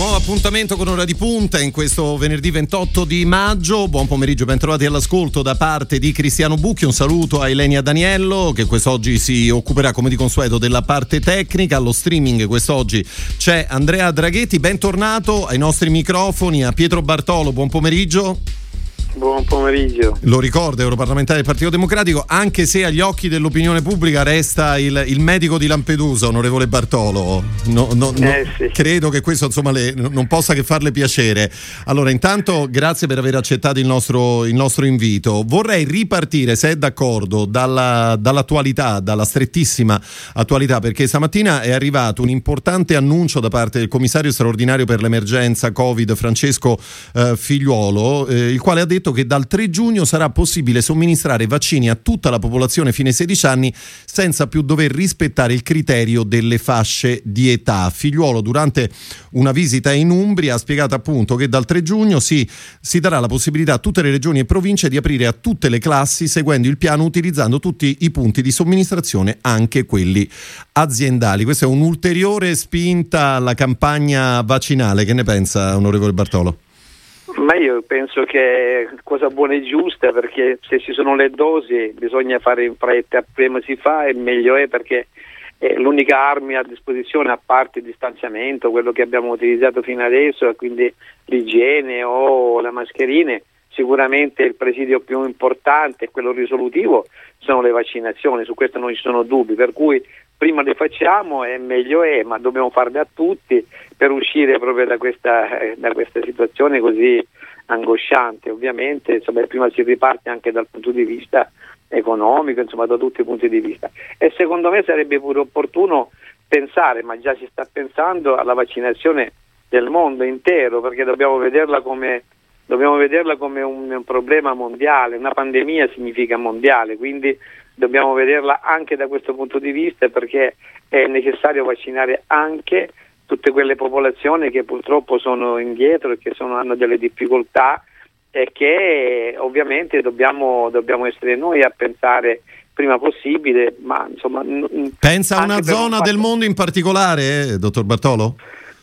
Nuovo appuntamento con ora di punta in questo venerdì 28 di maggio. Buon pomeriggio, bentrovati all'ascolto da parte di Cristiano Bucchi. Un saluto a Elenia Daniello che quest'oggi si occuperà come di consueto della parte tecnica. Allo streaming quest'oggi c'è Andrea Draghetti. Bentornato ai nostri microfoni a Pietro Bartolo. Buon pomeriggio. Buon pomeriggio. Lo ricorda, europarlamentare del Partito Democratico, anche se agli occhi dell'opinione pubblica resta il, il medico di Lampedusa, onorevole Bartolo. No, no, no, eh, sì. Credo che questo insomma, le, non possa che farle piacere. Allora, intanto grazie per aver accettato il nostro, il nostro invito. Vorrei ripartire, se è d'accordo, dalla, dall'attualità, dalla strettissima attualità, perché stamattina è arrivato un importante annuncio da parte del commissario straordinario per l'emergenza Covid, Francesco eh, Figliuolo, eh, il quale ha detto detto che dal 3 giugno sarà possibile somministrare vaccini a tutta la popolazione fino ai 16 anni senza più dover rispettare il criterio delle fasce di età. Figliuolo durante una visita in Umbria ha spiegato appunto che dal 3 giugno si, si darà la possibilità a tutte le regioni e province di aprire a tutte le classi seguendo il piano utilizzando tutti i punti di somministrazione, anche quelli aziendali. Questa è un'ulteriore spinta alla campagna vaccinale. Che ne pensa onorevole Bartolo? Ma io penso che è cosa buona e giusta perché se ci sono le dosi bisogna fare in fretta, prima si fa e meglio è perché è l'unica arma a disposizione a parte il distanziamento, quello che abbiamo utilizzato fino adesso, quindi l'igiene o le mascherine, sicuramente il presidio più importante quello risolutivo sono le vaccinazioni, su questo non ci sono dubbi, per cui prima le facciamo e meglio è, ma dobbiamo farle a tutti per uscire proprio da questa, eh, da questa situazione così angosciante. Ovviamente insomma, prima si riparte anche dal punto di vista economico, insomma da tutti i punti di vista. E secondo me sarebbe pure opportuno pensare, ma già si sta pensando, alla vaccinazione del mondo intero, perché dobbiamo vederla come, dobbiamo vederla come un, un problema mondiale, una pandemia significa mondiale, quindi dobbiamo vederla anche da questo punto di vista perché è necessario vaccinare anche tutte quelle popolazioni che purtroppo sono indietro e che sono, hanno delle difficoltà e che ovviamente dobbiamo, dobbiamo essere noi a pensare prima possibile, ma insomma... Pensa a una zona fatto... del mondo in particolare, eh, dottor Bartolo?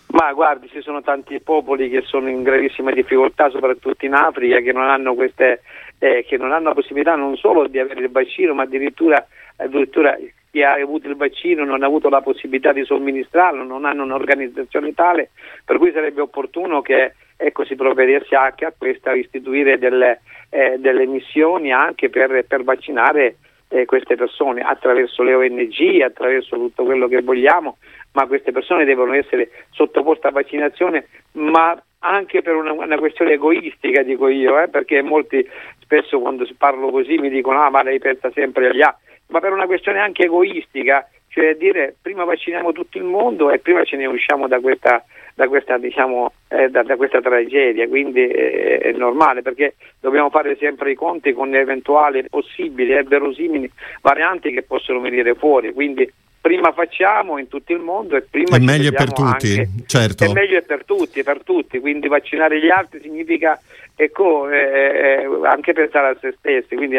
Ma guardi, ci sono tanti popoli che sono in gravissima difficoltà, soprattutto in Africa, che non hanno queste eh, che non hanno la possibilità non solo di avere il vaccino, ma addirittura, addirittura chi ha avuto il vaccino non ha avuto la possibilità di somministrarlo, non hanno un'organizzazione tale, per cui sarebbe opportuno che ecco, si provvedesse anche a questa, a istituire delle, eh, delle missioni anche per, per vaccinare eh, queste persone attraverso le ONG, attraverso tutto quello che vogliamo, ma queste persone devono essere sottoposte a vaccinazione, ma anche per una, una questione egoistica, dico io, eh, perché molti spesso quando parlo così mi dicono ah ma lei pensa sempre agli altri, ma per una questione anche egoistica, cioè dire prima vacciniamo tutto il mondo e prima ce ne usciamo da questa, da questa, diciamo, eh, da, da questa tragedia, quindi eh, è normale perché dobbiamo fare sempre i conti con eventuali possibili e verosimili varianti che possono venire fuori, quindi prima facciamo in tutto il mondo e prima è meglio per tutti, anche, certo. È meglio per tutti, per tutti, quindi vaccinare gli altri significa ecco, eh, anche pensare a se stessi, quindi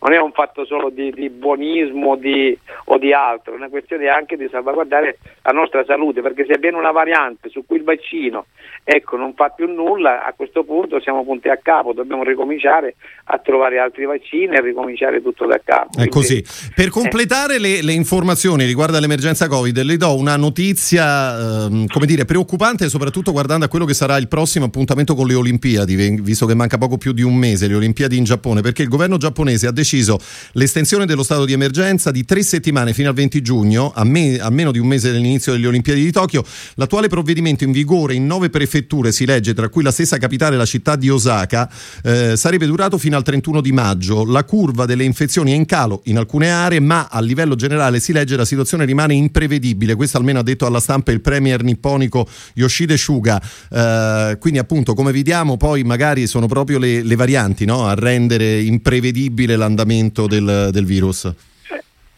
non è un fatto solo di, di buonismo di, o di altro, è una questione anche di salvaguardare la nostra salute, perché se viene una variante su cui il vaccino ecco, non fa più nulla, a questo punto siamo punti a capo, dobbiamo ricominciare a trovare altri vaccini e ricominciare tutto da capo. È così. Per eh. completare eh. le, le, informazioni riguardo all'emergenza Covid, le do una notizia ehm, come dire, preoccupante, soprattutto guardando a quello che sarà il prossimo appuntamento con le Olimpiadi, visto che manca poco più di un mese, le Olimpiadi in Giappone, perché il governo giapponese ha deciso deciso l'estensione dello stato di emergenza di tre settimane fino al 20 giugno, a, me, a meno di un mese dall'inizio delle Olimpiadi di Tokyo. L'attuale provvedimento in vigore in nove prefetture, si legge, tra cui la stessa capitale, la città di Osaka, eh, sarebbe durato fino al 31 di maggio. La curva delle infezioni è in calo in alcune aree, ma a livello generale si legge la situazione rimane imprevedibile. Questo almeno ha detto alla stampa il premier nipponico Yoshide Shuga. Eh, quindi appunto, come vediamo, poi magari sono proprio le, le varianti no? a rendere imprevedibile l'andamento l'andamento del, del virus?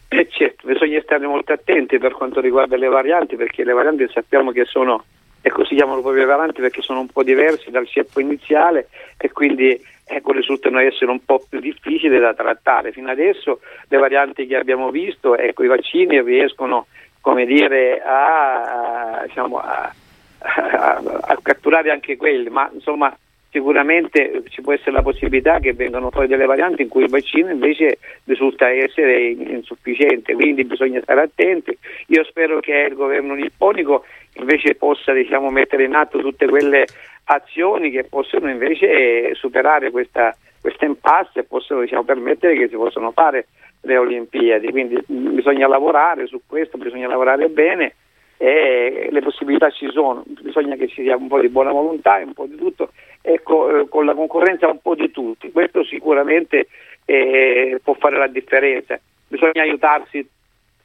Eh, certo, bisogna stare molto attenti per quanto riguarda le varianti, perché le varianti sappiamo che sono ecco, si chiamano proprio varianti perché sono un po' diversi dal ceppo iniziale e quindi ecco, risultano essere un po' più difficili da trattare. Fino adesso le varianti che abbiamo visto, ecco, i vaccini riescono come dire, a, diciamo, a, a, a catturare anche quelli, ma insomma sicuramente ci può essere la possibilità che vengano poi delle varianti in cui il vaccino invece risulta essere insufficiente, quindi bisogna stare attenti. Io spero che il governo nipponico invece possa diciamo, mettere in atto tutte quelle azioni che possono invece superare questa, questa impasse e possono diciamo, permettere che si possano fare le Olimpiadi. Quindi bisogna lavorare su questo, bisogna lavorare bene e le possibilità ci sono, bisogna che ci sia un po' di buona volontà e un po' di tutto, ecco, eh, con la concorrenza un po' di tutti, questo sicuramente eh, può fare la differenza, bisogna aiutarsi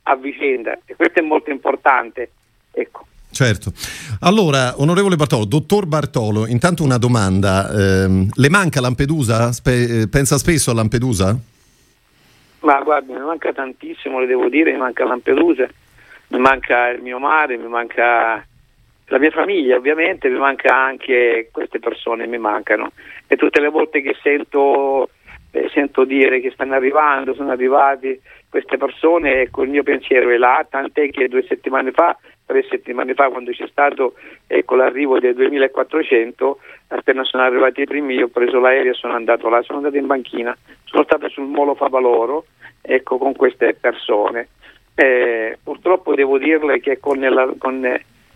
a vicenda e questo è molto importante. Ecco. Certo. Allora, onorevole Bartolo, dottor Bartolo, intanto una domanda. Eh, le manca Lampedusa? Spe- eh, pensa spesso a Lampedusa? Ma guardi, mi manca tantissimo, le devo dire, mi manca Lampedusa mi manca il mio mare, mi manca la mia famiglia ovviamente, mi manca anche queste persone, mi mancano. E tutte le volte che sento, eh, sento dire che stanno arrivando, sono arrivati queste persone, ecco il mio pensiero è là, tant'è che due settimane fa, tre settimane fa, quando c'è stato ecco, l'arrivo dei 2400, appena sono arrivati i primi, ho preso l'aereo e sono andato là, sono andato in banchina, sono stato sul Molo Favaloro ecco, con queste persone eh, purtroppo devo dirle che con la, con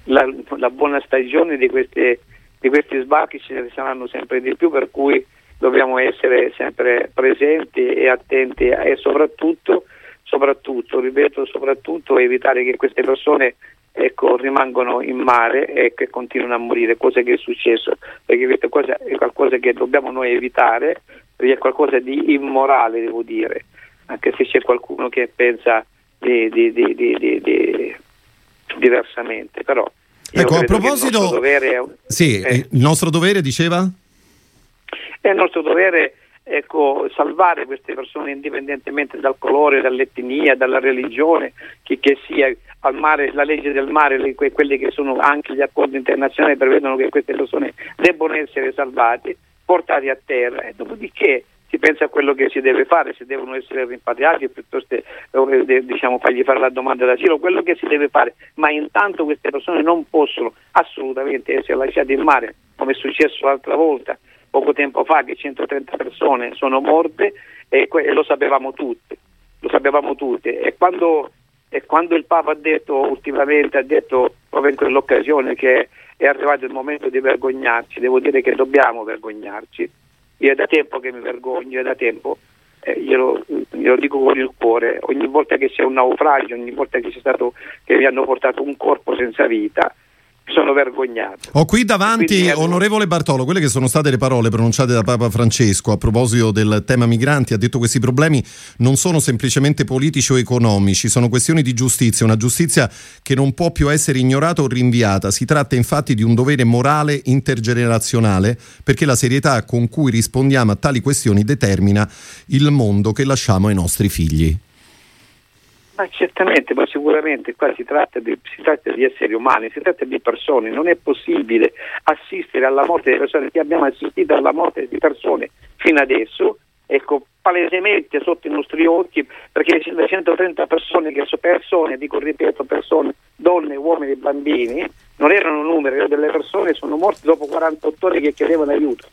la, la buona stagione di, queste, di questi sbarchi ce ne saranno sempre di più, per cui dobbiamo essere sempre presenti e attenti e soprattutto, soprattutto ripeto, soprattutto evitare che queste persone ecco, rimangono in mare e che continuino a morire, cosa che è successo, perché questa cosa è qualcosa che dobbiamo noi evitare, perché è qualcosa di immorale, devo dire, anche se c'è qualcuno che pensa di, di, di, diversamente. Però ecco, a proposito, è, sì, eh, il nostro dovere diceva? È il nostro dovere ecco, salvare queste persone indipendentemente dal colore, dall'etnia, dalla religione, che, che sia al mare, la legge del mare, le, quelli che sono anche gli accordi internazionali prevedono che queste persone debbano essere salvate, portate a terra e dopodiché si pensa a quello che si deve fare, se devono essere rimpatriati piuttosto eh, diciamo, fargli fare la domanda d'asilo, quello che si deve fare, ma intanto queste persone non possono assolutamente essere lasciate in mare, come è successo l'altra volta, poco tempo fa, che 130 persone sono morte e, e lo sapevamo tutti, lo sapevamo tutti. E quando, e quando il Papa ha detto ultimamente, ha detto proprio in quell'occasione che è arrivato il momento di vergognarci, devo dire che dobbiamo vergognarci io è da tempo che mi vergogno, è da tempo, eh, glielo, glielo, dico con il cuore, ogni volta che c'è un naufragio, ogni volta che, stato, che mi hanno portato un corpo senza vita, sono vergognato. Ho qui davanti, Quindi, onorevole Bartolo, quelle che sono state le parole pronunciate da Papa Francesco a proposito del tema migranti. Ha detto che questi problemi non sono semplicemente politici o economici, sono questioni di giustizia, una giustizia che non può più essere ignorata o rinviata. Si tratta infatti di un dovere morale intergenerazionale perché la serietà con cui rispondiamo a tali questioni determina il mondo che lasciamo ai nostri figli. Ma certamente, ma sicuramente qua si tratta, di, si tratta, di, esseri umani, si tratta di persone, non è possibile assistere alla morte di persone, che abbiamo assistito alla morte di persone fino adesso, ecco, palesemente sotto i nostri occhi, perché le 130 persone che sono persone, dico ripeto, persone, donne, uomini e bambini, non erano numeri, erano delle persone sono morte dopo 48 ore che chiedevano aiuto.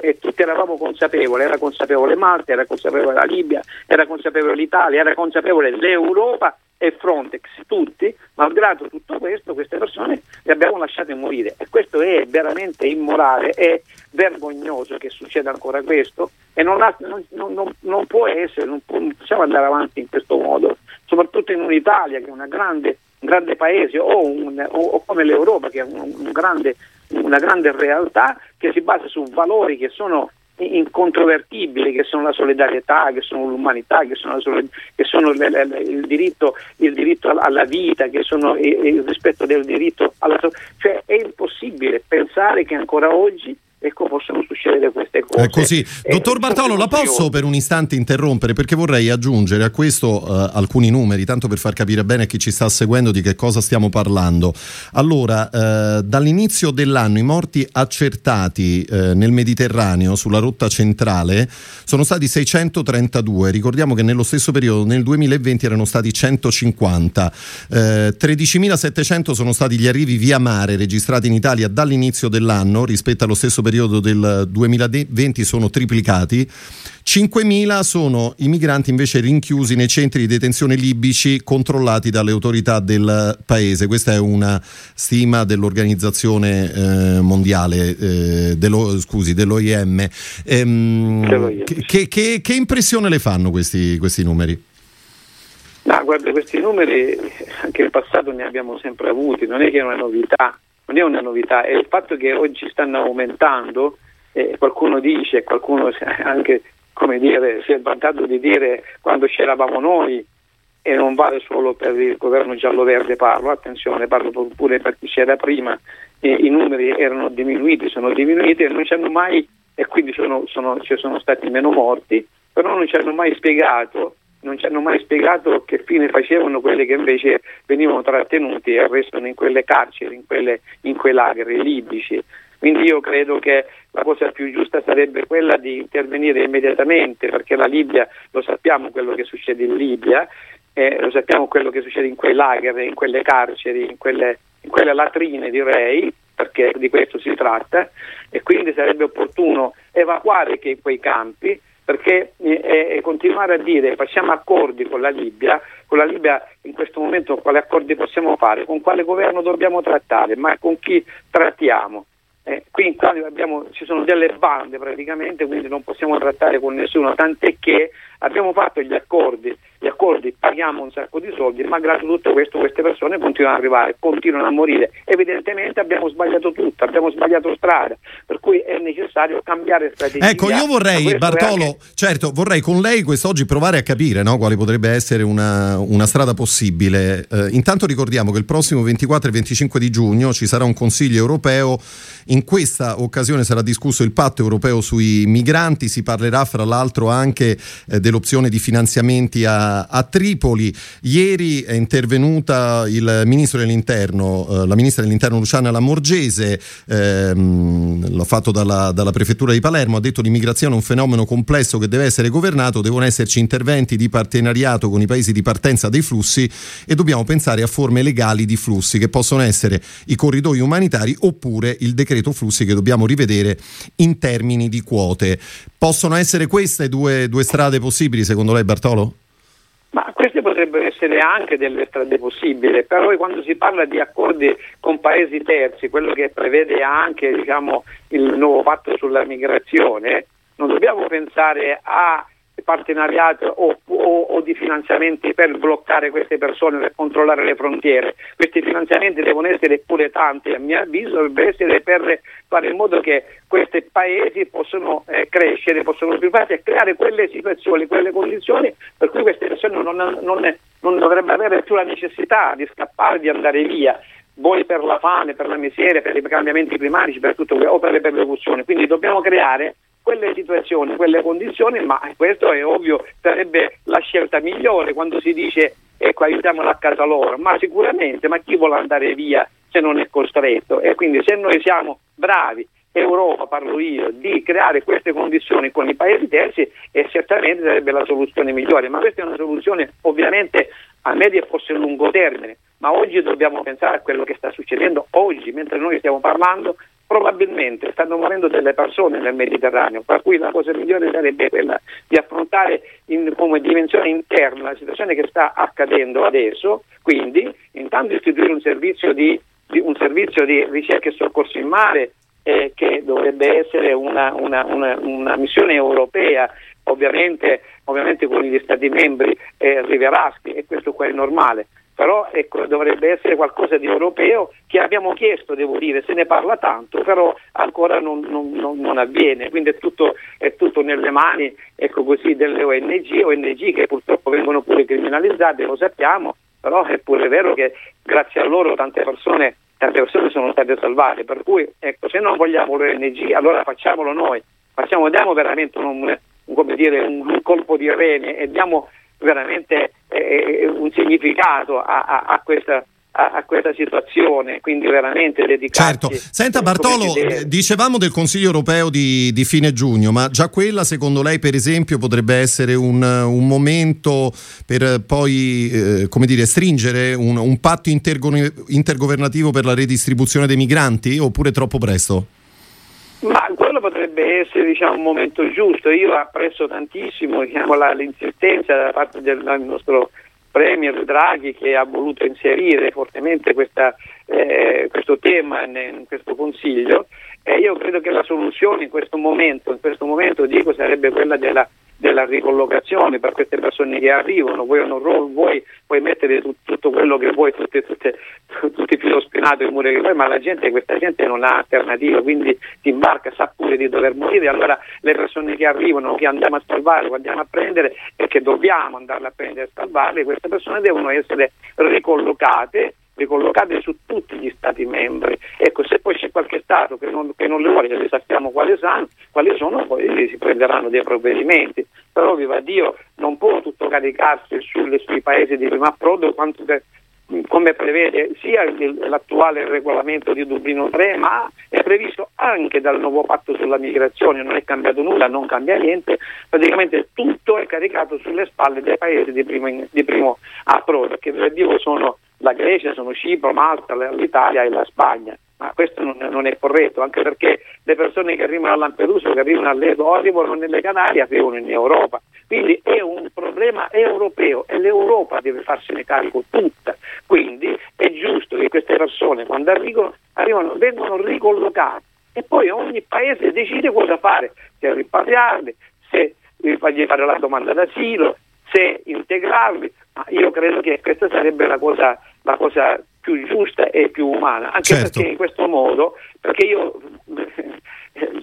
E tutti eravamo consapevoli, era consapevole Malta, era consapevole la Libia, era consapevole l'Italia, era consapevole l'Europa e Frontex, tutti, malgrado tutto questo, queste persone le abbiamo lasciate morire. E questo è veramente immorale, è vergognoso che succeda ancora questo. E non, ha, non, non, non può essere, non, possiamo andare avanti in questo modo, soprattutto in un'Italia che è una grande grande paese o, un, o, o come l'Europa che è un, grande, una grande realtà che si basa su valori che sono incontrovertibili che sono la solidarietà, che sono l'umanità, che sono, che sono le, le, il, diritto, il, diritto, alla vita, che sono il, il rispetto del diritto alla cioè è impossibile pensare che ancora oggi ecco, possono succedere queste cose. È così. Dottor Bartolo, la posso per un istante interrompere perché vorrei aggiungere a questo uh, alcuni numeri, tanto per far capire bene a chi ci sta seguendo di che cosa stiamo parlando. Allora, uh, dall'inizio dell'anno i morti accertati uh, nel Mediterraneo sulla rotta centrale sono stati 632. Ricordiamo che nello stesso periodo, nel 2020, erano stati 150. 13.700 sono stati gli arrivi via mare registrati in Italia dall'inizio dell'anno rispetto allo stesso periodo del 2020 sono triplicati. 5.000 sono i migranti invece rinchiusi nei centri di detenzione libici controllati dalle autorità del paese. Questa è una stima dell'Organizzazione eh, Mondiale, eh, dello, scusi, dell'OIM. Ehm, che, che, che, impressione le fanno questi, questi numeri? No, guarda, questi numeri anche in passato ne abbiamo sempre avuti, non è che è una novità, non è una novità, è il fatto che oggi stanno aumentando, eh, qualcuno dice, qualcuno anche come dire, si è vantato di dire quando c'eravamo noi e non vale solo per il governo giallo-verde parlo, attenzione, parlo pure per chi c'era prima, eh, i numeri erano diminuiti, sono diminuiti e non ci hanno mai, e quindi sono, sono, ci sono stati meno morti, però non ci hanno mai spiegato non ci hanno mai spiegato che fine facevano quelli che invece venivano trattenuti e restano in quelle carceri, in, quelle, in quei lagri libici. Quindi io credo che la cosa più giusta sarebbe quella di intervenire immediatamente, perché la Libia, lo sappiamo quello che succede in Libia, eh, lo sappiamo quello che succede in quei lager, in quelle carceri, in quelle, in quelle latrine direi, perché di questo si tratta, e quindi sarebbe opportuno evacuare quei campi perché eh, continuare a dire facciamo accordi con la Libia, con la Libia in questo momento quali accordi possiamo fare, con quale governo dobbiamo trattare, ma con chi trattiamo. Eh, qui in Italia abbiamo, ci sono delle bande praticamente, quindi non possiamo trattare con nessuno, tant'è che abbiamo fatto gli accordi, gli accordi paghiamo un sacco di soldi, malgrado tutto questo queste persone continuano ad arrivare, continuano a morire. Evidentemente abbiamo sbagliato tutto, abbiamo sbagliato strada, per cui è necessario cambiare strategia. Ecco, io vorrei, Bartolo, anche... certo, vorrei con lei quest'oggi provare a capire no, quale potrebbe essere una, una strada possibile. Eh, intanto ricordiamo che il prossimo 24 e 25 di giugno ci sarà un Consiglio europeo, in questa occasione sarà discusso il patto europeo sui migranti, si parlerà fra l'altro anche eh, dell'opzione di finanziamenti a, a, Tripoli. Ieri è intervenuta il ministro dell'interno, eh, la ministra dell'interno Luciana Lamorgese, ehm, l'ha fatto dalla, dalla, prefettura di Palermo, ha detto che l'immigrazione è un fenomeno complesso che deve essere governato, devono esserci interventi di partenariato con i paesi di partenza dei flussi e dobbiamo pensare a forme legali di flussi che possono essere i corridoi umanitari oppure il decreto flussi che dobbiamo rivedere in termini di quote. Possono essere queste due, due strade possibili secondo lei Bartolo? Ma queste potrebbero essere anche delle strade possibili, però quando si parla di accordi con paesi terzi, quello che prevede anche diciamo, il nuovo patto sulla migrazione, non dobbiamo pensare a partenariato o, o, o, di finanziamenti per bloccare queste persone, per controllare le frontiere. Questi finanziamenti devono essere pure tanti, a mio avviso, dovrebbero essere per fare in modo che questi paesi possano eh, crescere, possano svilupparsi e creare quelle situazioni, quelle condizioni per cui queste persone non, non, non dovrebbero avere più la necessità di scappare, di andare via vuoi per la fame, per la miseria, per i cambiamenti climatici, per tutto, o per le persecuzioni. Quindi dobbiamo creare quelle situazioni, quelle condizioni, ma questo è ovvio, sarebbe la scelta migliore quando si dice ecco aiutiamola a casa loro, ma sicuramente, ma chi vuole andare via se non è costretto? E quindi se noi siamo bravi Europa, parlo io, di creare queste condizioni con i paesi terzi e certamente sarebbe la soluzione migliore, ma questa è una soluzione ovviamente a medio e forse lungo termine, ma oggi dobbiamo pensare a quello che sta succedendo oggi, mentre noi stiamo parlando, probabilmente stanno morendo delle persone nel Mediterraneo, per cui la cosa migliore sarebbe quella di affrontare in, come dimensione interna la situazione che sta accadendo adesso, quindi intanto istituire un servizio di, di, un servizio di ricerca e soccorso in mare eh, che dovrebbe essere una, una, una, una missione europea. Ovviamente, ovviamente, con gli Stati membri eh, riveraschi e questo qua è normale però ecco, dovrebbe essere qualcosa di europeo che abbiamo chiesto, devo dire, se ne parla tanto, però ancora non, non, non, non avviene, quindi è tutto, è tutto, nelle mani ecco così, delle ONG, ONG che purtroppo vengono pure criminalizzate, lo sappiamo, però è pure vero che grazie a loro tante persone tante persone sono state salvate, per cui ecco, se non vogliamo l'ONG allora facciamolo noi, facciamo, diamo veramente un, un, dire, un colpo di rene e diamo veramente eh, eh un significato a, a, a questa a, questa situazione, quindi veramente dedicarci. Certo, senta Bartolo, dicevamo del Consiglio europeo di, di, fine giugno, ma già quella secondo lei per esempio potrebbe essere un, un momento per poi eh, come dire, stringere un, un patto intergovernativo per la redistribuzione dei migranti oppure troppo presto? Ma potrebbe essere diciamo, un momento giusto. Io apprezzo tantissimo diciamo, la, l'insistenza da parte del, del nostro Premier Draghi che ha voluto inserire fortemente questa, eh, questo tema in, questo Consiglio e io credo che la soluzione in questo momento, in questo momento dico, sarebbe quella della della ricollocazione per queste persone che arrivano, vuoi, vuoi, vuoi mettere tutto, tutto, quello che vuoi, tutte, tutte, tutti i filo spinato e muri che vuoi, ma la gente, questa gente non ha alternativa, quindi ti imbarca, sa pure di dover morire, allora le persone che arrivano, che andiamo a salvare, che andiamo a prendere e che dobbiamo andarle a prendere e salvarle, queste persone devono essere ricollocate ricollocate su tutti gli Stati membri. Ecco, se poi c'è qualche Stato che non, che non le vuole, che sappiamo quali sono, quali sono, poi si prenderanno dei provvedimenti. Però, viva Dio, non può tutto caricarsi sulle, sui paesi di primo approdo quanto che, come prevede sia l'attuale regolamento di Dublino 3, ma è previsto anche dal nuovo patto sulla migrazione, non è cambiato nulla, non cambia niente, praticamente tutto è caricato sulle spalle dei paesi di primo, di primo approdo, che per Dio sono la Grecia, sono Cipro, Malta, l'Italia e la Spagna. Ma questo non, non, è corretto, anche perché le persone che arrivano a Lampedusa, che arrivano a Ledo, arrivano nelle Canarie, arrivano in Europa. Quindi è un problema europeo e l'Europa deve farsene carico tutta. Quindi è giusto che queste persone, quando arrivano, arrivano vengono ricollocate e poi ogni paese decide cosa fare, se rimpatriarli, se fargli fare la domanda d'asilo, se integrarli. Ma io credo che questa sarebbe la cosa la cosa più giusta e più umana, anche certo. perché in questo modo, perché io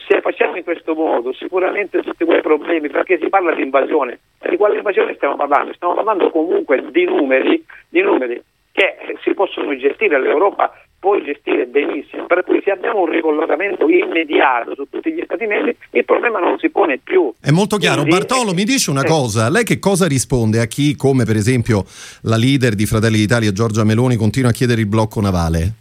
se facciamo in questo modo sicuramente tutti quei problemi, perché si parla di invasione, di quale invasione stiamo parlando? Stiamo parlando comunque di numeri, di numeri che si possono gestire, l'Europa può gestire benissimo, per cui se abbiamo un ricollocamento immediato su tutti gli Stati membri il problema non si pone più. È molto chiaro. Quindi, Bartolo mi dice una eh, cosa, lei che cosa risponde a chi come per esempio la leader di Fratelli d'Italia Giorgia Meloni continua a chiedere il blocco navale?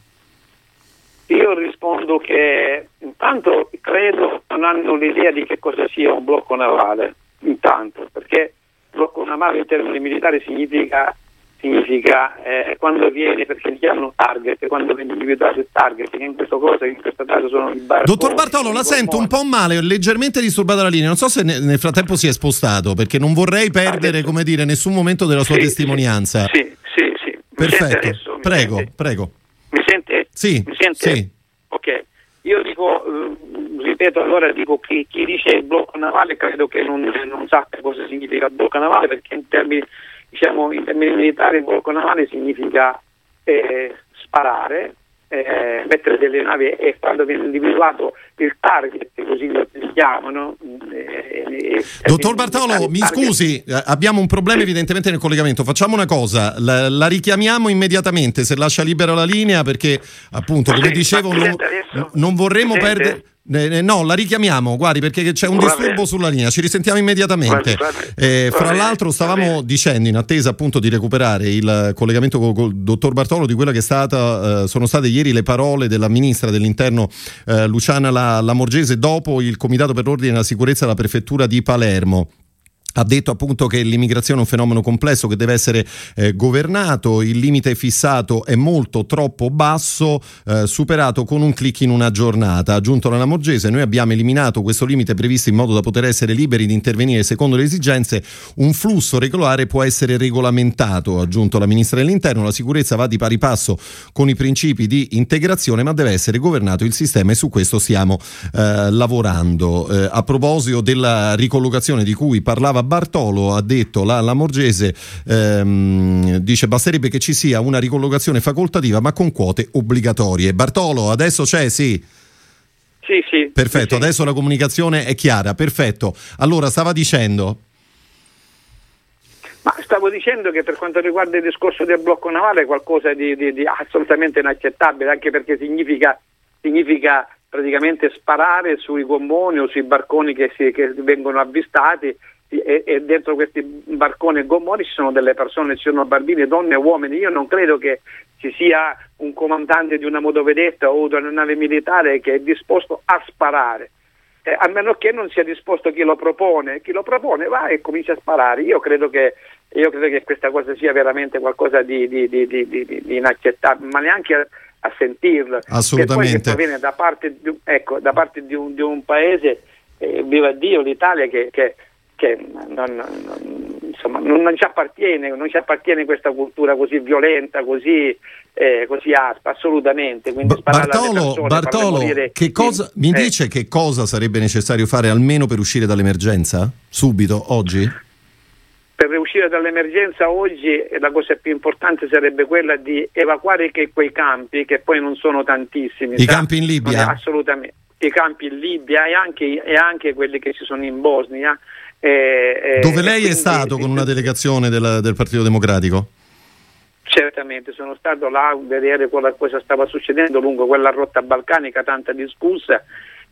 Io rispondo che intanto credo non hanno l'idea di che cosa sia un blocco navale, intanto, perché blocco navale in termini militari significa significa eh, quando viene, perché si chiamano target, quando viene individuato il target, che in questo caso, in questo caso sono i barconi. Dottor Bartolo, la sento un po' male, leggermente disturbato la linea, non so se nel frattempo si è spostato, perché non vorrei perdere, come dire, nessun momento della sua sì, testimonianza. Sì, sì, sì. Perfetto, adesso, prego, sente? prego. Mi sente? Sì, mi sente? sì. Ok, io dico, eh, ripeto allora, dico chi, chi dice blocco navale credo che non, non sappia cosa significa blocco navale, perché in termini diciamo, in termini militari il blocco navale significa eh, sparare, eh, mettere delle navi e quando viene individuato il target, così lo chiamano. Eh, eh Dottor Bartolo, mi scusi, eh, abbiamo un problema evidentemente nel collegamento. Facciamo una cosa, la, la, richiamiamo immediatamente se lascia libera la linea perché appunto, come dicevo, non, non vorremmo perdere... Eh, no, la richiamiamo, guardi, perché c'è un Va disturbo bene. sulla linea, ci risentiamo immediatamente. Va bene. Eh, fra l'altro stavamo dicendo, in attesa appunto di recuperare il collegamento con il dottor Bartolo, di quella che è stata, eh, sono state ieri le parole della ministra dell'interno eh, Luciana Lamorgese dopo il Comitato per l'Ordine e la Sicurezza della Prefettura di Palermo ha detto appunto che l'immigrazione è un fenomeno complesso che deve essere eh, governato, il limite fissato è molto troppo basso, eh, superato con un clic in una giornata. Ha aggiunto la Lamorgese, noi abbiamo eliminato questo limite previsto in modo da poter essere liberi di intervenire secondo le esigenze, un flusso regolare può essere regolamentato, ha aggiunto la Ministra dell'Interno, la sicurezza va di pari passo con i principi di integrazione ma deve essere governato il sistema e su questo stiamo eh, lavorando. Eh, a proposito della ricollocazione di cui parlava Brava Bartolo ha detto la, la Morgese ehm, dice basterebbe che ci sia una ricollocazione facoltativa ma con quote obbligatorie. Bartolo adesso c'è sì. Sì, sì. Perfetto, sì. adesso la comunicazione è chiara, perfetto. Allora stava dicendo Ma stavo dicendo che per quanto riguarda il discorso del blocco navale è qualcosa di, di, di assolutamente inaccettabile, anche perché significa, significa, praticamente sparare sui gommoni o sui barconi che, si, che vengono avvistati e, e, dentro questi barconi e gommoni ci sono delle persone, ci sono bambini, donne e uomini. Io non credo che ci sia un comandante di una motovedetta o di una nave militare che è disposto a sparare eh, a meno che non sia disposto chi lo propone, chi lo propone va e comincia a sparare. Io credo che, io credo che questa cosa sia veramente qualcosa di, di, di, di inaccettabile, ma neanche a, a sentirlo. Assolutamente. Che proviene da parte, ecco, da parte di, un, un, paese, eh, viva Dio, l'Italia, che, che, che non, non, insomma, non, ci appartiene, non ci appartiene questa cultura così violenta, così eh, così aspa, assolutamente. Quindi Bartolo, persone, Bartolo che cosa, mi eh. dice che cosa sarebbe necessario fare almeno per uscire dall'emergenza? Subito, oggi? Per uscire dall'emergenza oggi la cosa più importante sarebbe quella di evacuare quei campi, che poi non sono tantissimi. I sa? campi in Libia? Assolutamente. I campi in Libia e anche, e anche quelli che ci sono in Bosnia. Eh, eh Dove lei quindi, è stato con una delegazione del, del Partito Democratico? Certamente, sono stato là a vedere cosa stava succedendo lungo quella rotta balcanica tanta discussa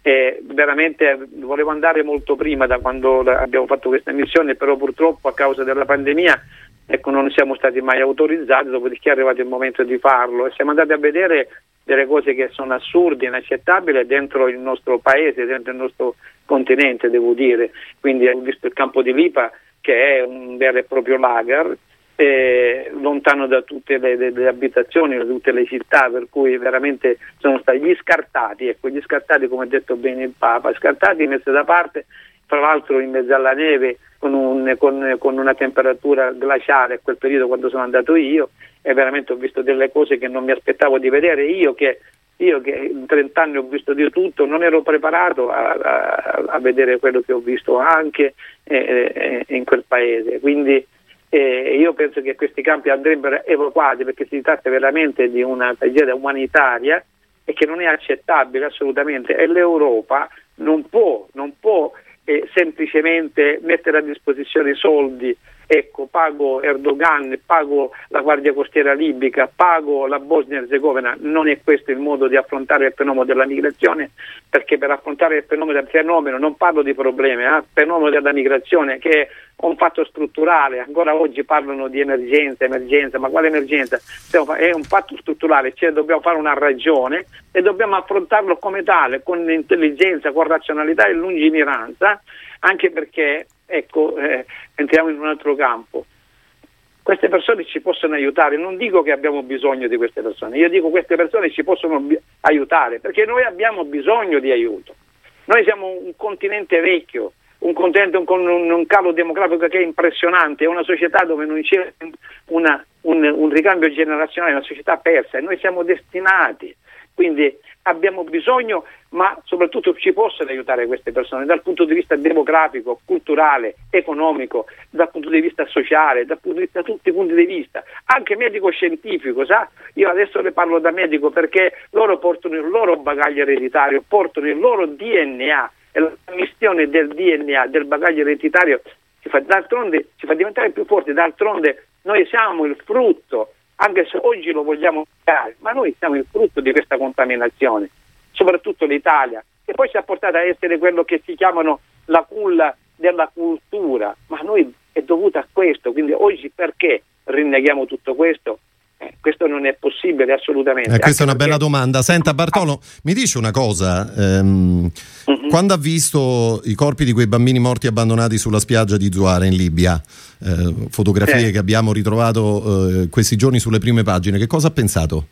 e veramente volevo andare molto prima da quando abbiamo fatto questa missione, però purtroppo a causa della pandemia ecco, non siamo stati mai autorizzati, dopodiché è arrivato il momento di farlo e siamo andati a vedere delle cose che sono assurde, inaccettabili dentro il nostro paese, dentro il nostro continente, devo dire. Quindi ho visto il campo di Lipa che è un vero e proprio lager eh, lontano da tutte le, le, le, abitazioni, da tutte le città, per cui veramente sono stati gli scartati, ecco, gli scartati come ha detto bene il Papa, scartati messi da parte, tra l'altro in mezzo alla neve con, un, con, con una temperatura glaciale a quel periodo quando sono andato io e veramente ho visto delle cose che non mi aspettavo di vedere, io che io che in 30 anni ho visto di tutto, non ero preparato a, a, a vedere quello che ho visto anche eh, eh, in quel paese. Quindi e io penso che questi campi andrebbero evacuati perché si tratta veramente di una tragedia umanitaria e che non è accettabile assolutamente e l'Europa non può, non può eh, semplicemente mettere a disposizione soldi. Ecco, pago Erdogan, pago la Guardia Costiera Libica, pago la Bosnia Herzegovina, non è questo il modo di affrontare il fenomeno della migrazione, perché per affrontare il fenomeno del fenomeno non parlo di problemi, eh, il fenomeno della migrazione che è un fatto strutturale, ancora oggi parlano di emergenza, emergenza, ma quale emergenza? È un fatto strutturale, cioè dobbiamo fare una ragione e dobbiamo affrontarlo come tale, con intelligenza, con razionalità e lungimiranza, anche perché ecco, eh, entriamo in un altro campo. Queste persone ci possono aiutare, non dico che abbiamo bisogno di queste persone, io dico che queste persone ci possono aiutare perché noi abbiamo bisogno di aiuto. Noi siamo un continente vecchio, un continente con un, un, calo demografico che è impressionante, è una società dove non c'è una, un, un ricambio generazionale, è una società persa e noi siamo destinati. Quindi abbiamo bisogno, ma soprattutto ci possono aiutare queste persone dal punto di vista demografico, culturale, economico, dal punto di vista sociale, dal punto di vista, tutti i punti di vista, anche medico-scientifico, sa? Io adesso ne parlo da medico perché loro portano il loro bagaglio ereditario, portano il loro DNA e la missione del DNA, del bagaglio ereditario ci fa, ci fa diventare più forti, d'altronde noi siamo il frutto anche se oggi lo vogliamo negare, ma noi siamo il frutto di questa contaminazione, soprattutto l'Italia, che poi ci ha portato a essere quello che si chiamano la culla della cultura, ma noi è dovuta a questo, quindi oggi perché rinneghiamo tutto questo? Eh, questo non è possibile assolutamente. Eh, questa è una bella domanda. Senta Bartolo, mi dice una cosa, ehm, uh-huh. quando ha visto i corpi di quei bambini morti abbandonati sulla spiaggia di Zuara in Libia, eh, fotografie sì. che abbiamo ritrovato eh, questi giorni sulle prime pagine, che cosa ha pensato?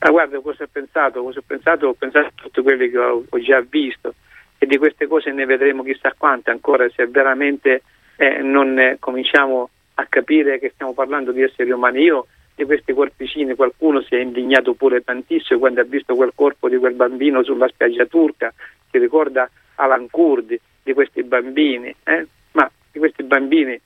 Ah, guarda, cosa ho pensato? Cosa ho pensato? Ho pensato a tutte quelle che ho, ho, già visto e di queste cose ne vedremo chissà quante ancora se veramente eh, non cominciamo a capire che stiamo parlando di esseri umani. Io di questi corpicini qualcuno si è indignato pure tantissimo quando ha visto quel corpo di quel bambino sulla spiaggia turca, si ricorda Alan Kurdi, di questi bambini, eh? ma di questi bambini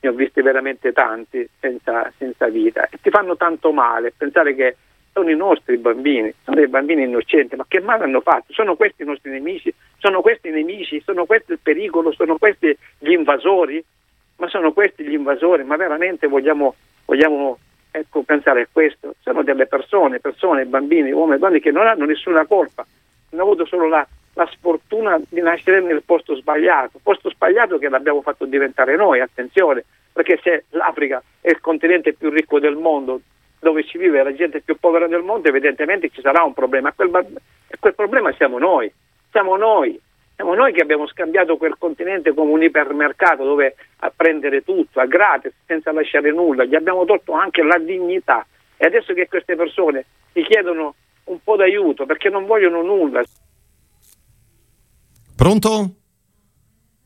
ne ho visti veramente tanti senza, senza vita e ti fanno tanto male pensare che sono i nostri bambini, sono dei bambini innocenti, ma che male hanno fatto? Sono questi i nostri nemici? Sono questi i nemici? Sono questi il pericolo? Sono questi gli invasori? Ma sono questi gli invasori, ma veramente vogliamo, vogliamo ecco, pensare a questo? Sono delle persone, persone, bambini, uomini e donne che non hanno nessuna colpa, hanno avuto solo la, la sfortuna di nascere nel posto sbagliato, posto sbagliato che l'abbiamo fatto diventare noi, attenzione, perché se l'Africa è il continente più ricco del mondo, dove ci vive la gente più povera del mondo, evidentemente ci sarà un problema. Quel, quel problema siamo noi, siamo noi, siamo noi che abbiamo scambiato quel continente come un ipermercato dove a prendere tutto, a gratis, senza lasciare nulla, gli abbiamo tolto anche la dignità. E adesso che queste persone ti chiedono un po' d'aiuto perché non vogliono nulla. Pronto?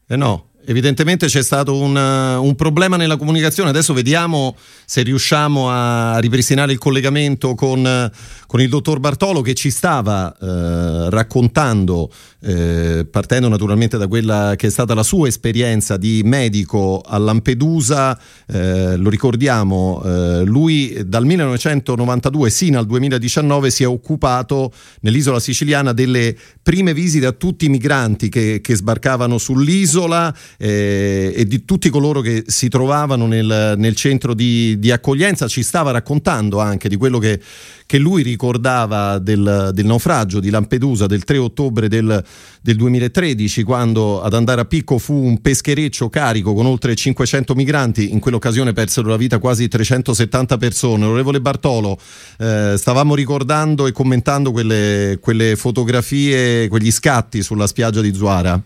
Eh no, evidentemente c'è stato un, un, problema nella comunicazione. Adesso vediamo se riusciamo a ripristinare il collegamento con, con il dottor Bartolo che ci stava eh, raccontando, eh, partendo naturalmente da quella che è stata la sua esperienza di medico a Lampedusa. Eh, lo ricordiamo, eh, lui dal 1992 sino al 2019 si è occupato nell'isola siciliana delle prime visite a tutti i migranti che, che sbarcavano sull'isola eh, e di tutti coloro che si trovavano nel, nel centro di, di, accoglienza. Ci stava raccontando anche di quello che, che lui ricordava del, del, naufragio di Lampedusa del 3 ottobre del, del 2013, quando ad andare a picco fu un peschereccio carico con oltre 500 migranti. In quell'occasione persero la vita quasi 370 persone. Onorevole Bartolo, eh, stavamo ricordando e commentando quelle, quelle fotografie, quegli scatti sulla spiaggia di Zuara.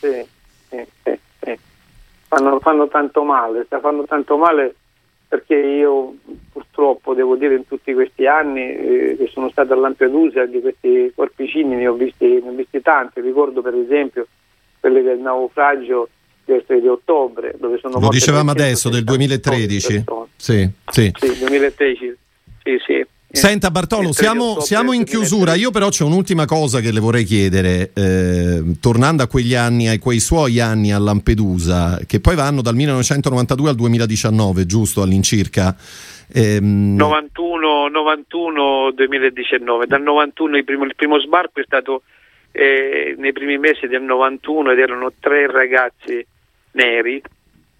Sì fanno, fanno tanto male, fanno tanto male perché io purtroppo devo dire in tutti questi anni eh, che sono stato a Lampedusa di questi corpicini ne ho visti, ne ho visti tanti, ricordo per esempio quelli del naufragio del 3 di ottobre dove sono Lo dicevamo adesso del 2013. Sì, sì. sì, 2013. Sì, sì. Senta Bartolo, siamo, siamo, in chiusura, io però c'è un'ultima cosa che le vorrei chiedere, eh, tornando a quegli anni, a quei suoi anni a Lampedusa, che poi vanno dal 1992 al 2019, giusto all'incirca? Ehm... 91, 91 2019, dal 91 il primo, il primo sbarco è stato eh, nei primi mesi del 91 ed erano tre ragazzi neri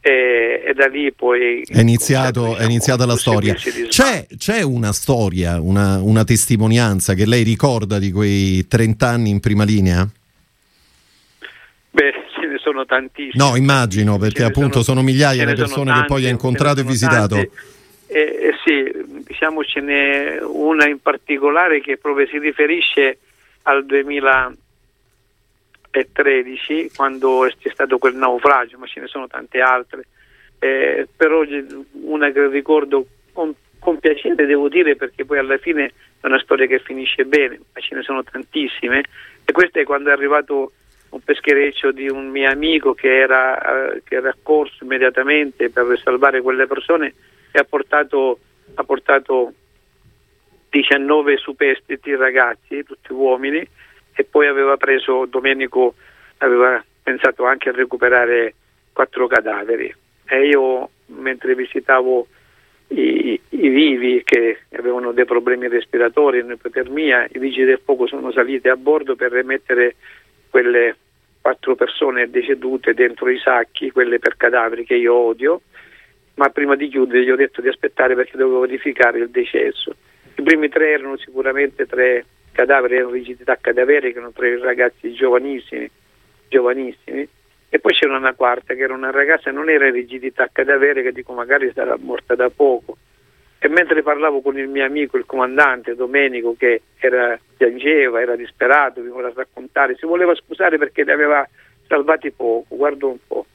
e, e, da lì poi è, iniziato, è iniziata la storia. C'è, c'è, una storia, una, una, testimonianza che lei ricorda di quei 30 anni in prima linea? Beh, ce ne sono tantissime. No, immagino, perché appunto sono, sono, migliaia le persone tante, che poi ha incontrato e visitato. Eh, eh, sì, diciamo ce n'è una in particolare che proprio si riferisce al 2000 2013 quando c'è stato quel naufragio, ma ce ne sono tante altre. Eh, però una che ricordo con, con, piacere devo dire perché poi alla fine è una storia che finisce bene, ma ce ne sono tantissime e questa è quando è arrivato un peschereccio di un mio amico che era, eh, che era accorso immediatamente per salvare quelle persone e ha portato, ha portato 19 superstiti ragazzi, tutti uomini, e poi aveva preso Domenico aveva pensato anche a recuperare quattro cadaveri e io mentre visitavo i, i vivi che avevano dei problemi respiratori, un'ipotermia, i vigili del fuoco sono saliti a bordo per rimettere quelle quattro persone decedute dentro i sacchi, quelle per cadaveri che io odio, ma prima di chiudere gli ho detto di aspettare perché dovevo verificare il decesso. I primi tre erano sicuramente tre cadaveri erano rigidità cadaveriche, erano tre ragazzi giovanissimi, giovanissimi, e poi c'era una quarta che era una ragazza, non era rigidità cadaverica, dico magari sarà morta da poco. E mentre parlavo con il mio amico, il comandante Domenico, che era, piangeva, era disperato, mi voleva raccontare, si voleva scusare perché li aveva salvati poco, guardo un po'.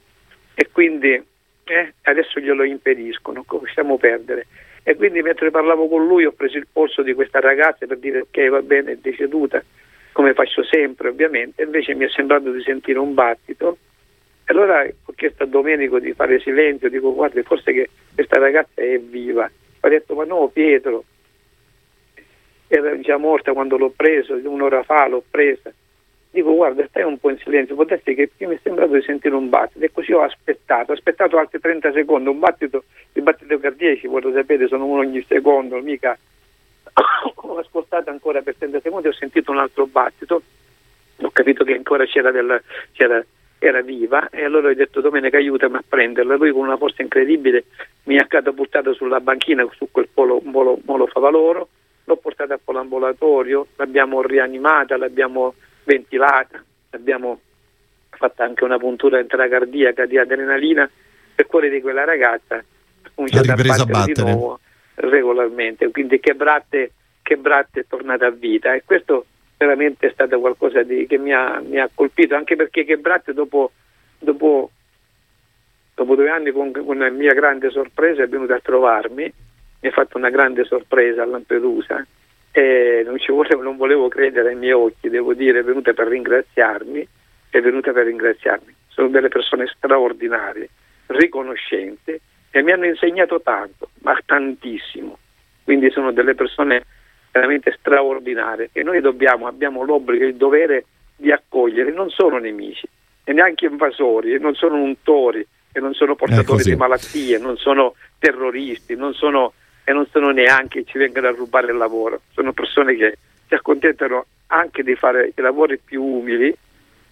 E quindi eh, adesso glielo impediscono, possiamo perdere. E quindi mentre parlavo con lui ho preso il polso di questa ragazza per dire ok va bene, è deceduta, come faccio sempre ovviamente, invece mi è sembrato di sentire un battito. E allora ho chiesto a Domenico di fare silenzio, dico guarda forse che questa ragazza è viva. Ha detto ma no Pietro, era già morta quando l'ho preso, un'ora fa l'ho presa dico guarda stai un po' in silenzio, può essere che mi è sembrato di sentire un battito e così ho aspettato, ho aspettato altri 30 secondi, un battito, i battiti cardiaci, voi lo sapete, sono uno ogni secondo, mica ho ascoltato ancora per 30 secondi, ho sentito un altro battito, ho capito che ancora c'era, del, c'era era viva e allora ho detto Domenica aiutami a prenderla. Lui con una forza incredibile mi ha catapultato sulla banchina su quel polo, molo, molo favaloro, l'ho portata a polambulatorio, l'abbiamo rianimata, l'abbiamo ventilata, l'abbiamo fatta anche una puntura intracardiaca di adrenalina per cuore di quella ragazza. Ha cominciato a battere, a battere, di nuovo regolarmente, quindi che Bratte, che Bratte è tornata a vita. E questo veramente è stato qualcosa di, che mi ha, mi ha, colpito, anche perché che Bratte dopo, dopo, dopo due anni con, con una mia grande sorpresa è venuta a trovarmi, mi ha fatto una grande sorpresa a Lampedusa e non, volevo, non volevo credere ai miei occhi, devo dire, è venuta per ringraziarmi, è venuta per ringraziarmi. Sono delle persone straordinarie, riconoscenti e mi hanno insegnato tanto, ma tantissimo. Quindi sono delle persone veramente straordinarie e noi dobbiamo, abbiamo l'obbligo e il dovere di accogliere, non sono nemici e neanche invasori, e non sono untori, e non sono portatori di malattie, non sono terroristi, non sono, e non sono neanche ci vengono a rubare il lavoro, sono persone che si accontentano anche di fare i lavori più umili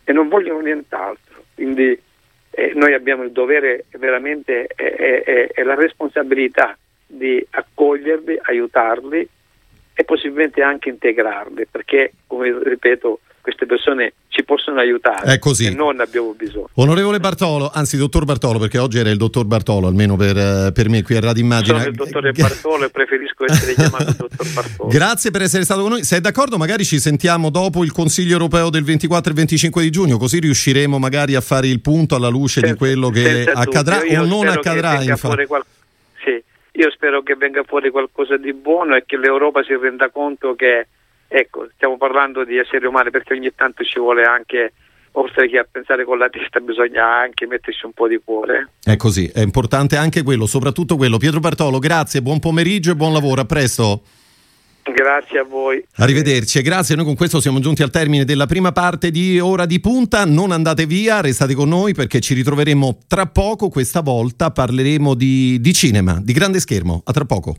e non vogliono nient'altro. Quindi eh, noi abbiamo il dovere veramente e la responsabilità di accoglierli, aiutarli e possibilmente anche integrarli, perché come ripeto queste persone ci possono aiutare È così. e non abbiamo bisogno. Onorevole Bartolo, anzi dottor Bartolo, perché oggi era il dottor Bartolo, almeno per, eh, per me qui a Radio Immagina. Sono il dottore Bartolo e preferisco essere chiamato dottor Bartolo. Grazie per essere stato con noi. Se è d'accordo magari ci sentiamo dopo il Consiglio europeo del 24 e 25 di giugno, così riusciremo magari a fare il punto alla luce senza, di quello che accadrà o non accadrà. Infatti. Qual- sì, io spero che venga fuori qualcosa di buono e che l'Europa si renda conto che ecco, stiamo parlando di esseri umani perché ogni tanto ci vuole anche oltre che a pensare con la testa bisogna anche metterci un po' di cuore. È così, è importante anche quello, soprattutto quello. Pietro Bartolo, grazie, buon pomeriggio e buon lavoro, a presto. Grazie a voi. Arrivederci e grazie. Noi con questo siamo giunti al termine della prima parte di Ora di Punta. Non andate via, restate con noi perché ci ritroveremo tra poco. Questa volta parleremo di, di cinema, di grande schermo. A tra poco.